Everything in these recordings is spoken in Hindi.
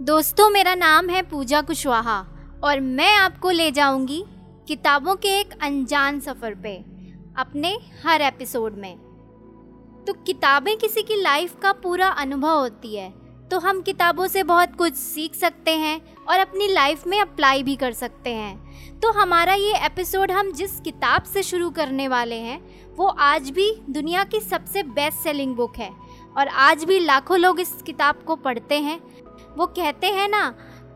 दोस्तों, मेरा नाम है पूजा कुशवाहा और मैं आपको ले जाऊँगी किताबों के एक अनजान सफ़र पे, अपने हर एपिसोड में। तो किताबें किसी की लाइफ का पूरा अनुभव होती है तो हम किताबों से बहुत कुछ सीख सकते हैं और अपनी लाइफ में अप्लाई भी कर सकते हैं। तो हमारा ये एपिसोड हम जिस किताब से शुरू करने वाले हैं, वो आज भी दुनिया की सबसे बेस्ट सेलिंग बुक है और आज भी लाखों लोग इस किताब को पढ़ते हैं। वो कहते हैं ना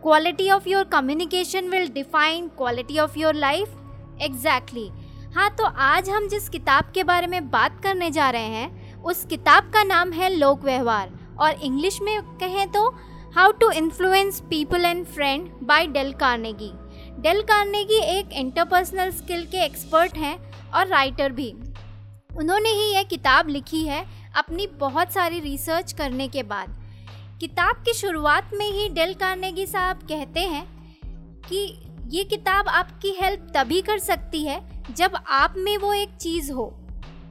quality of your communication will define quality of your life exactly हाँ तो आज हम जिस किताब के बारे में बात करने जा रहे हैं, उस किताब का नाम है लोक व्यवहार। और इंग्लिश में कहें तो how to influence people and friend by Dale Carnegie Dale Carnegie एक इंटरपर्सनल स्किल के एक्सपर्ट हैं और राइटर भी। उन्होंने ही यह किताब लिखी है अपनी बहुत सारी रिसर्च करने के बाद। किताब की शुरुआत में ही डेल कार्नेगी साहब कहते हैं कि ये किताब आपकी हेल्प तभी कर सकती है जब आप में वो एक चीज़ हो।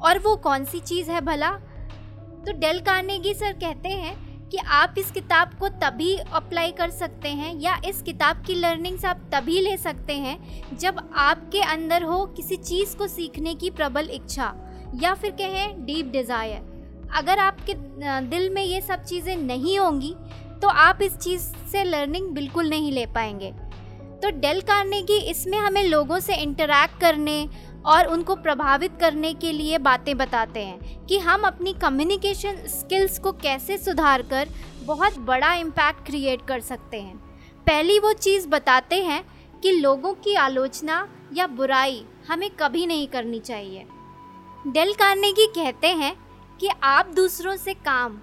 और वो कौन सी चीज़ है भला? तो डेल कार्नेगी सर कहते हैं कि आप इस किताब को तभी अप्लाई कर सकते हैं या इस किताब की लर्निंग्स आप तभी ले सकते हैं जब आपके अंदर हो किसी चीज़ को सीखने की प्रबल इच्छा या फिर कहें डीप डिज़ायर। अगर आपके दिल में ये सब चीज़ें नहीं होंगी तो आप इस चीज़ से लर्निंग बिल्कुल नहीं ले पाएँगे। तो डेल कार्नेगी इसमें हमें लोगों से इंटरेक्ट करने और उनको प्रभावित करने के लिए बातें बताते हैं कि हम अपनी कम्युनिकेशन स्किल्स को कैसे सुधार कर बहुत बड़ा इम्पैक्ट क्रिएट कर सकते हैं। पहली वो चीज़ बताते हैं कि लोगों की आलोचना या बुराई हमें कभी नहीं करनी चाहिए। डेल कार्नेगी कहते हैं कि आप दूसरों से काम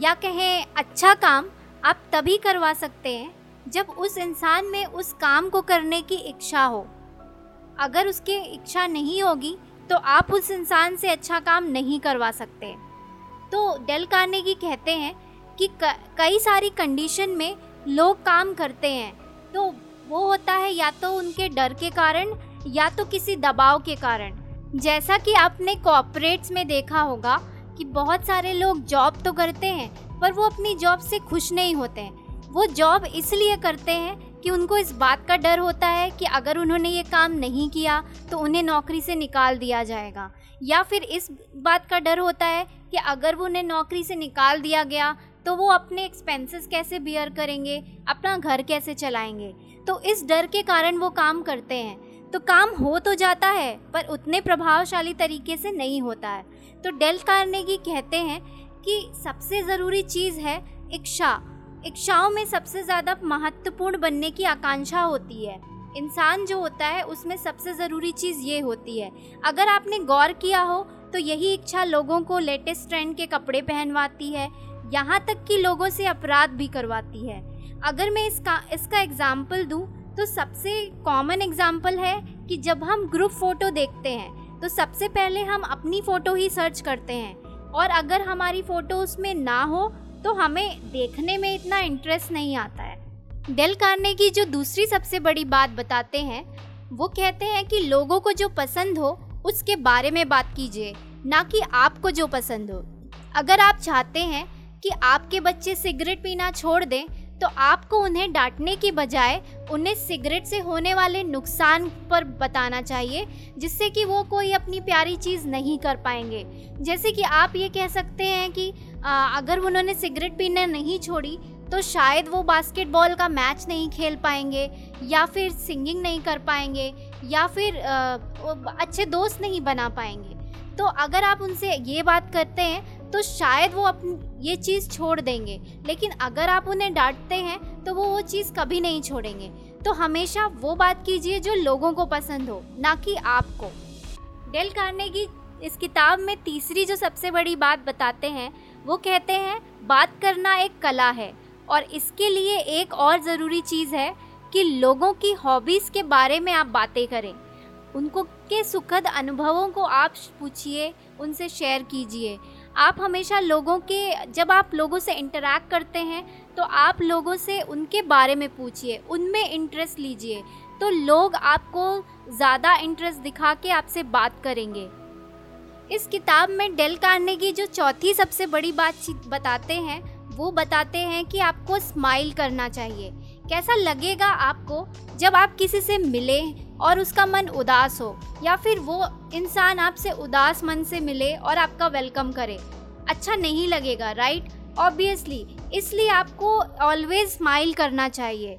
या कहें अच्छा काम आप तभी करवा सकते हैं जब उस इंसान में उस काम को करने की इच्छा हो। अगर उसकी इच्छा नहीं होगी तो आप उस इंसान से अच्छा काम नहीं करवा सकते। तो डेल कार्नेगी कहते हैं कि कई सारी कंडीशन में लोग काम करते हैं। तो वो होता है या तो उनके डर के कारण या तो किसी दबाव के कारण। जैसा कि आपने कॉपरेट्स में देखा होगा कि बहुत सारे लोग जॉब तो करते हैं, पर वो अपनी जॉब से खुश नहीं होते हैं। वो जॉब इसलिए करते हैं कि उनको इस बात का डर होता है कि अगर उन्होंने ये काम नहीं किया तो उन्हें नौकरी से निकाल दिया जाएगा। या फिर इस बात का डर होता है कि अगर वो उन्हें नौकरी से निकाल दिया गया तो वो अपने एक्सपेंसेस कैसे बियर करेंगे, अपना घर कैसे चलाएँगे? तो इस डर के कारण वो काम करते हैं। तो काम हो तो जाता है, पर उतने प्रभावशाली तरीके से नहीं होता है। तो डेल कार्नेगी कहते हैं कि सबसे ज़रूरी चीज़ है इच्छा इच्छाओं में सबसे ज़्यादा महत्वपूर्ण बनने की आकांक्षा होती है। इंसान जो होता है, उसमें सबसे ज़रूरी चीज़ ये होती है, अगर आपने गौर किया हो तो यही इच्छा लोगों को लेटेस्ट ट्रेंड के कपड़े पहनवाती है, यहाँ तक कि लोगों से अपराध भी करवाती है। अगर मैं इसका इसका एग्ज़ाम्पल दूँ तो सबसे कॉमन एग्ज़ाम्पल है कि जब हम ग्रुप फ़ोटो देखते हैं तो सबसे पहले हम अपनी फ़ोटो ही सर्च करते हैं। और अगर हमारी फ़ोटो उसमें ना हो तो हमें देखने में इतना इंटरेस्ट नहीं आता है। डेल कारने की जो दूसरी सबसे बड़ी बात बताते हैं, वो कहते हैं कि लोगों को जो पसंद हो, उसके बारे में बात कीजिए, ना कि आपको जो पसंद हो। अगर आप चाहते हैं कि आपके बच्चे सिगरेट पीना छोड़ दें तो आपको उन्हें डांटने की बजाय उन्हें सिगरेट से होने वाले नुकसान पर बताना चाहिए जिससे कि वो कोई अपनी प्यारी चीज़ नहीं कर पाएँगे। जैसे कि आप ये कह सकते हैं कि आ, अगर उन्होंने सिगरेट पीना नहीं छोड़ी तो शायद वो बास्केटबॉल का मैच नहीं खेल पाएँगे या फिर सिंगिंग नहीं कर पाएँगे या फिर आ, अच्छे दोस्त नहीं बना पाएँगे। तो अगर आप उनसे ये बात करते हैं तो शायद वो अपनी, ये चीज़ छोड़ देंगे। लेकिन अगर आप उन्हें डांटते हैं तो वो वो चीज़ कभी नहीं छोड़ेंगे। तो हमेशा वो बात कीजिए जो लोगों को पसंद हो, ना कि आपको। डेल कार्नेगी इस किताब में तीसरी जो सबसे बड़ी बात बताते हैं, वो कहते हैं, बात करना एक कला है, और इसके लिए एक और ज़रूरी चीज़ है कि लोगों की हॉबीज़ के बारे में आप बातें करें। उनको के सुखद अनुभवों को आप पूछिए, उनसे शेयर कीजिए आप हमेशा लोगों के, जब आप लोगों से इंटरेक्ट करते हैं तो आप लोगों से उनके बारे में पूछिए, उनमें इंटरेस्ट लीजिए। तो लोग आपको ज़्यादा इंटरेस्ट दिखा के आपसे बात करेंगे। इस किताब में डेल कार्ने की जो चौथी सबसे बड़ी बात बताते हैं, वो बताते हैं कि आपको स्माइल करना चाहिए। कैसा लगेगा आपको जब आप किसी से मिले और उसका मन उदास हो, या फिर वो इंसान आपसे उदास मन से मिले और आपका वेलकम करे। अच्छा नहीं लगेगा राइट ऑब्वियसली इसलिए आपको ऑलवेज स्माइल करना चाहिए।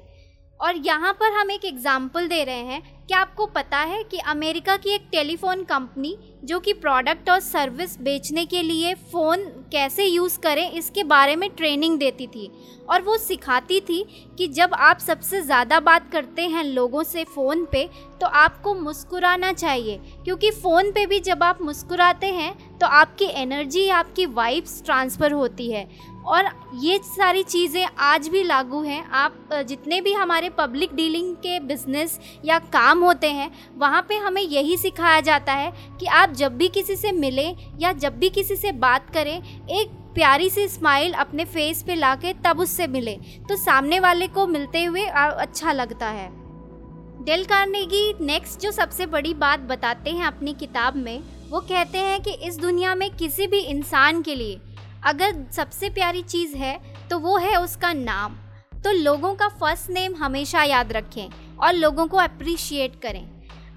और यहाँ पर हम एक एग्ज़ाम्पल दे रहे हैं। क्या आपको पता है कि अमेरिका की एक टेलीफोन कंपनी जो कि प्रोडक्ट और सर्विस बेचने के लिए फ़ोन कैसे यूज़ करें, इसके बारे में ट्रेनिंग देती थी और वो सिखाती थी कि जब आप सबसे ज़्यादा बात करते हैं लोगों से फ़ोन पे तो आपको मुस्कुराना चाहिए। क्योंकि फ़ोन पे भी जब आप मुस्कुराते हैं तो आपकी एनर्जी, आपकी वाइब्स ट्रांसफ़र होती है। और ये सारी चीज़ें आज भी लागू हैं। आप जितने भी हमारे पब्लिक डीलिंग के बिज़नेस या काम होते हैं, वहाँ पे हमें यही सिखाया जाता है कि आप जब भी किसी से मिलें या जब भी किसी से बात करें, एक प्यारी सी स्माइल अपने फेस पे ला के तब उससे मिले। तो सामने वाले को मिलते हुए अच्छा लगता है। डेल कार्नेगी नेक्स्ट जो सबसे बड़ी बात बताते हैं अपनी किताब में, वो कहते हैं कि इस दुनिया में किसी भी इंसान के लिए अगर सबसे प्यारी चीज़ है तो वो है उसका नाम। तो लोगों का फ़र्स्ट नेम हमेशा याद रखें और लोगों को अप्रिशिएट करें।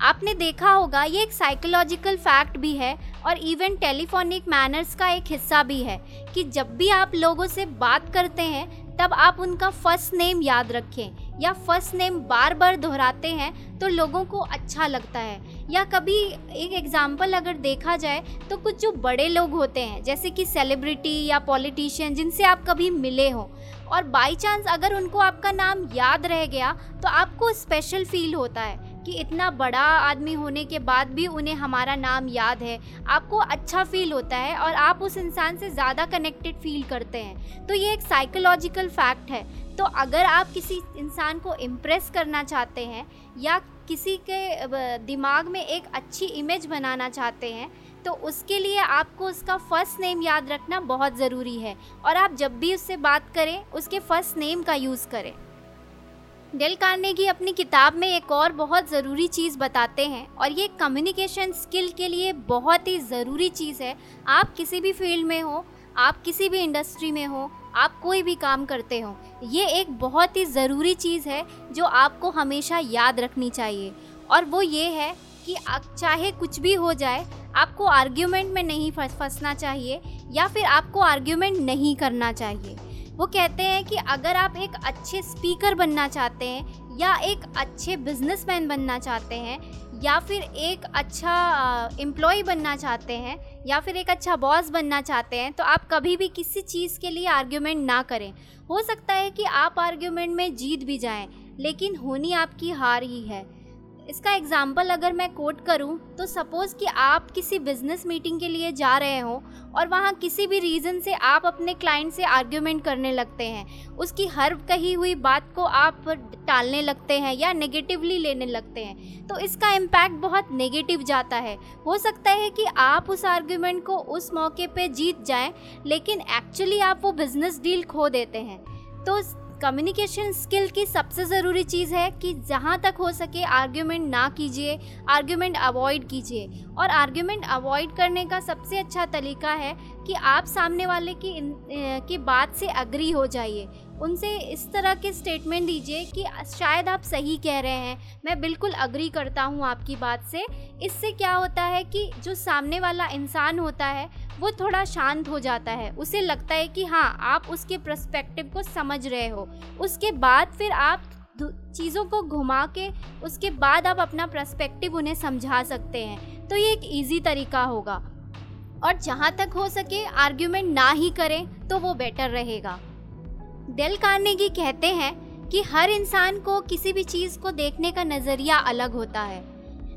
आपने देखा होगा, ये एक साइकोलॉजिकल फैक्ट भी है और इवन टेलीफोनिक मैनर्स का एक हिस्सा भी है कि जब भी आप लोगों से बात करते हैं, तब आप उनका फ़र्स्ट नेम याद रखें या फ़र्स्ट नेम बार बार दोहराते हैं तो लोगों को अच्छा लगता है। या कभी एक एग्ज़ाम्पल अगर देखा जाए तो कुछ जो बड़े लोग होते हैं, जैसे कि सेलिब्रिटी या पॉलिटिशियन जिनसे आप कभी मिले हो, और बाई चांस अगर उनको आपका नाम याद रह गया तो आपको स्पेशल फील होता है कि इतना बड़ा आदमी होने के बाद भी उन्हें हमारा नाम याद है। आपको अच्छा फील होता है और आप उस इंसान से ज़्यादा कनेक्टेड फील करते हैं। तो ये एक साइकोलॉजिकल फैक्ट है। तो अगर आप किसी इंसान को इम्प्रेस करना चाहते हैं, या किसी के दिमाग में एक अच्छी इमेज बनाना चाहते हैं तो उसके लिए आपको उसका फ़र्स्ट नेम याद रखना बहुत ज़रूरी है। और आप जब भी उससे बात करें, उसके फ़र्स्ट नेम का यूज़ करें। डेल कार्नेगी अपनी किताब में एक और बहुत ज़रूरी चीज़ बताते हैं, और ये कम्युनिकेशन स्किल के लिए बहुत ही ज़रूरी चीज़ है। आप किसी भी फ़ील्ड में हो आप किसी भी इंडस्ट्री में हो, आप कोई भी काम करते हो, ये एक बहुत ही ज़रूरी चीज़ है जो आपको हमेशा याद रखनी चाहिए। और वो ये है कि चाहे कुछ भी हो जाए, आपको आर्ग्यूमेंट में नहीं फंसना चाहिए या फिर आपको आर्ग्यूमेंट नहीं करना चाहिए। वो कहते हैं कि अगर आप एक अच्छे स्पीकर बनना चाहते हैं या एक अच्छे बिजनेसमैन बनना चाहते हैं या फिर एक अच्छा एम्प्लॉय बनना चाहते हैं, या फिर एक अच्छा बॉस बनना चाहते हैं तो आप कभी भी किसी चीज़ के लिए आर्ग्यूमेंट ना करें। हो सकता है कि आप आर्ग्यूमेंट में जीत भी जाएँ, लेकिन होनी आपकी हार ही है। इसका एग्ज़ाम्पल अगर मैं कोट करूँ तो सपोज़ कि आप किसी बिज़नेस मीटिंग के लिए जा रहे हो और वहाँ किसी भी रीज़न से आप अपने क्लाइंट से आर्ग्यूमेंट करने लगते हैं। उसकी हर कही हुई बात को आप टालने लगते हैं या नेगेटिवली लेने लगते हैं। तो इसका इम्पैक्ट बहुत नेगेटिव जाता है। हो सकता है कि आप उस आर्ग्यूमेंट को उस मौके पे जीत जाएँ, लेकिन एक्चुअली आप वो बिज़नेस डील खो देते हैं। तो कम्युनिकेशन स्किल की सबसे ज़रूरी चीज़ है कि जहाँ तक हो सके आर्ग्यूमेंट ना कीजिए आर्ग्यूमेंट अवॉइड कीजिए। और आर्ग्यूमेंट अवॉइड करने का सबसे अच्छा तरीका है कि आप सामने वाले की की बात से अग्री हो जाइए। उनसे इस तरह के स्टेटमेंट दीजिए कि शायद आप सही कह रहे हैं। मैं बिल्कुल अग्री करता हूँ आपकी बात से। इससे क्या होता है कि जो सामने वाला इंसान होता है वो थोड़ा शांत हो जाता है। उसे लगता है कि हाँ आप उसके प्रस्पेक्टिव को समझ रहे हो। उसके बाद फिर आप चीज़ों को घुमा के उसके बाद आप अपना प्रस्पेक्टिव उन्हें समझा सकते हैं। तो ये एक ईजी तरीका होगा। और जहाँ तक हो सके आर्ग्यूमेंट ना ही करें तो वो बेटर रहेगा। डेल कार्नेगी कहते हैं कि हर इंसान को किसी भी चीज़ को देखने का नज़रिया अलग होता है।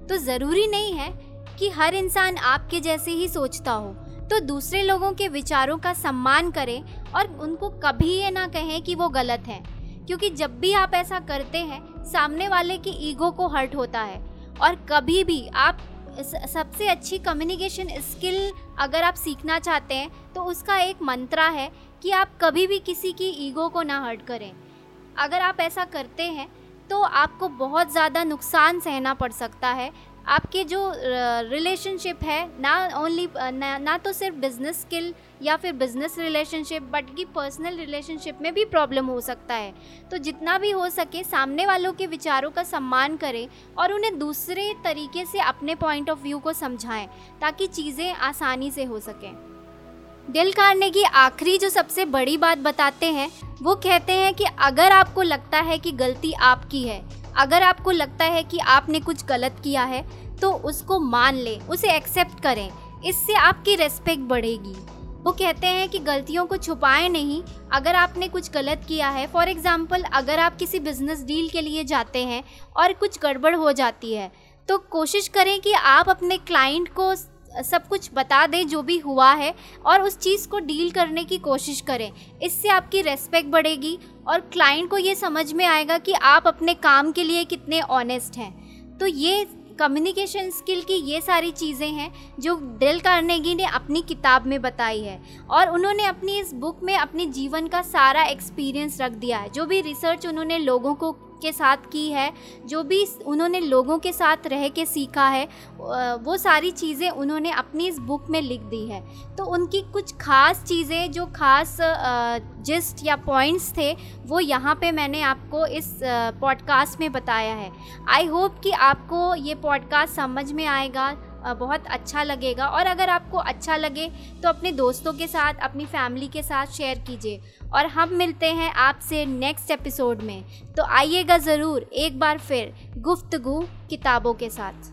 तो ज़रूरी नहीं है कि हर इंसान आपके जैसे ही सोचता हो। तो दूसरे लोगों के विचारों का सम्मान करें और उनको कभी ये ना कहें कि वो गलत हैं। क्योंकि जब भी आप ऐसा करते हैं, सामने वाले की ईगो को हर्ट होता है। और कभी भी आप सबसे अच्छी कम्युनिकेशन स्किल अगर आप सीखना चाहते हैं तो उसका एक मंत्रा है कि आप कभी भी किसी की ईगो को ना हर्ट करें। अगर आप ऐसा करते हैं तो आपको बहुत ज़्यादा नुकसान सहना पड़ सकता है। आपके जो रिलेशनशिप है ना ओनली ना, ना तो सिर्फ़ बिज़नेस स्किल या फिर बिज़नेस रिलेशनशिप बट कि पर्सनल रिलेशनशिप में भी प्रॉब्लम हो सकता है। तो जितना भी हो सके सामने वालों के विचारों का सम्मान करें और उन्हें दूसरे तरीके से अपने पॉइंट ऑफ़ व्यू को समझाएँ ताकि चीज़ें आसानी से हो सकें। दिल कारने की आखिरी जो सबसे बड़ी बात बताते हैं वो कहते हैं कि अगर आपको लगता है कि गलती आपकी है अगर आपको लगता है कि आपने कुछ गलत किया है तो उसको मान लें, उसे एक्सेप्ट करें। इससे आपकी रेस्पेक्ट बढ़ेगी। वो कहते हैं कि गलतियों को छुपाएँ नहीं। अगर आपने कुछ गलत किया है फॉर एग्ज़ाम्पल अगर आप किसी बिज़नेस डील के लिए जाते हैं और कुछ गड़बड़ हो जाती है तो कोशिश करें कि आप अपने क्लाइंट को सब कुछ बता दें जो भी हुआ है और उस चीज़ को डील करने की कोशिश करें। इससे आपकी रेस्पेक्ट बढ़ेगी और क्लाइंट को ये समझ में आएगा कि आप अपने काम के लिए कितने ऑनेस्ट हैं। तो ये कम्युनिकेशन स्किल की ये सारी चीज़ें हैं जो डेल कार्नेगी ने अपनी किताब में बताई है। और उन्होंने अपनी इस बुक में अपने जीवन का सारा एक्सपीरियंस रख दिया है। जो भी रिसर्च उन्होंने लोगों को के साथ की है, जो भी उन्होंने लोगों के साथ रह के सीखा है वो सारी चीज़ें उन्होंने अपनी इस बुक में लिख दी है। तो उनकी कुछ खास चीज़ें, जो खास जिस्ट या पॉइंट्स थे, वो यहाँ पे मैंने आपको इस पॉडकास्ट में बताया है। आई होप कि आपको ये पॉडकास्ट समझ में आएगा। बहुत अच्छा लगेगा। और अगर आपको अच्छा लगे तो अपने दोस्तों के साथ, अपनी फैमिली के साथ शेयर कीजिए। और हम मिलते हैं आपसे नेक्स्ट एपिसोड में। तो आइएगा ज़रूर एक बार फिर गुफ्तगु किताबों के साथ।